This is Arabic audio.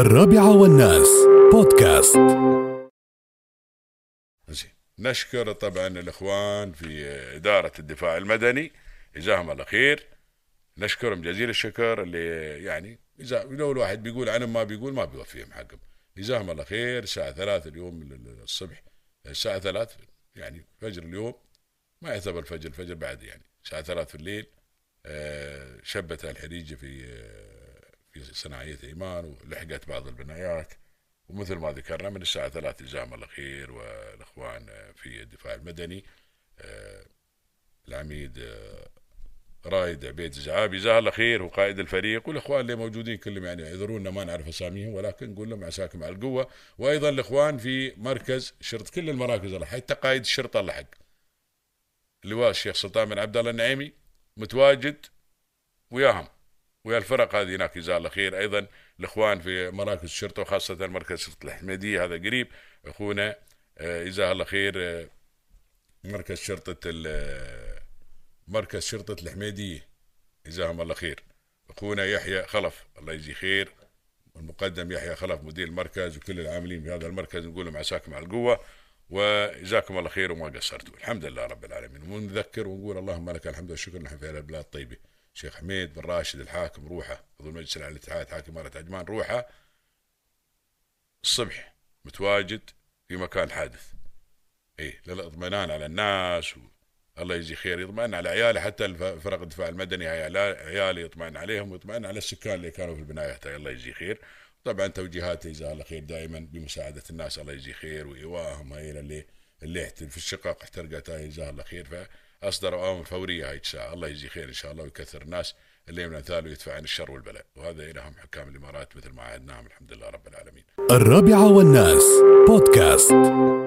الرابعة والناس. بودكاست. نشكر طبعا الإخوان في إدارة الدفاع المدني. جزاهم الله خير. نشكرهم جزيل الشكر اللي يعني إذا لو الواحد بيقول عنهم ما بيقول ما بيوفيهم حقهم. جزاهم الله خير. الساعة ثلاثة اليوم الصبح. الساعة ثلاث يعني فجر اليوم. ما يعتبر فجر الفجر بعد يعني. الساعة ثلاث في الليل. آه، شبت الحريجة في آه، في صناعية إيمان ولحقت بعض البنايات. ومثل ما ذكرنا من الساعة ثلاثة جزاهم الله خير والإخوان في الدفاع المدني آه، العميد آه، رايد عبيد زعابي جزاه الله خير وقائد الفريق والإخوان اللي موجودين كلهم يعني يعذرونا ما نعرف أساميهم ولكن نقول لهم عساكم على القوة. وأيضا الإخوان في مركز شرطه كل المراكز الله حتى قائد الشرطة الله حق اللواء الشيخ سلطان بن عبد الله النعيمي متواجد وياهم. ويا الفرق هذه هناك جزاه الله خير. أيضا الإخوان في مراكز الشرطه وخاصة مركز شرطة الحميديه هذا قريب. أخونا آه، جزاه الله خير آه، مركز شرطة آه، مركز شرطة الحميديه جزاهم الله خير. أخونا يحيى خلف الله يجزيه خير. والمقدم يحيى خلف مدير المركز وكل العاملين في هذا المركز نقول لهم عساكم على القوة. وجزاكم الله خير وما قصرتوا. الحمد لله رب العالمين. ونذكر ونقول اللهم لك الحمد والشكر نحن في هذه البلاد الطيبة. شيخ حميد بن راشد الحاكم روحه عضو المجلس الأعلى للاتحاد حاكم إمارة عجمان روحه الصبح متواجد في مكان الحادث اي للاطمئنان على الناس و... الله يجزي خير يطمئن على عياله حتى فرق الدفاع المدني عيالي يطمئن عليهم ويطمئن على السكان اللي كانوا في البنايات هاي الله يجزي خير. طبعا توجيهاته جزاه الله خير دائما بمساعدة الناس الله يجزي خير وإيواهم هاي اللي اللي في الشقق احترقت هاي جزاه الله خير. فاصدروا اوامر فوريه هاي ساعه الله يجزي خير إن شاء الله ويكثر الناس اللي من امثاله يدفع عن الشر والبلاء. وهذا لهم حكام الإمارات مثل ما عهدناهم الحمد لله رب العالمين. الرابعة والناس بودكاست.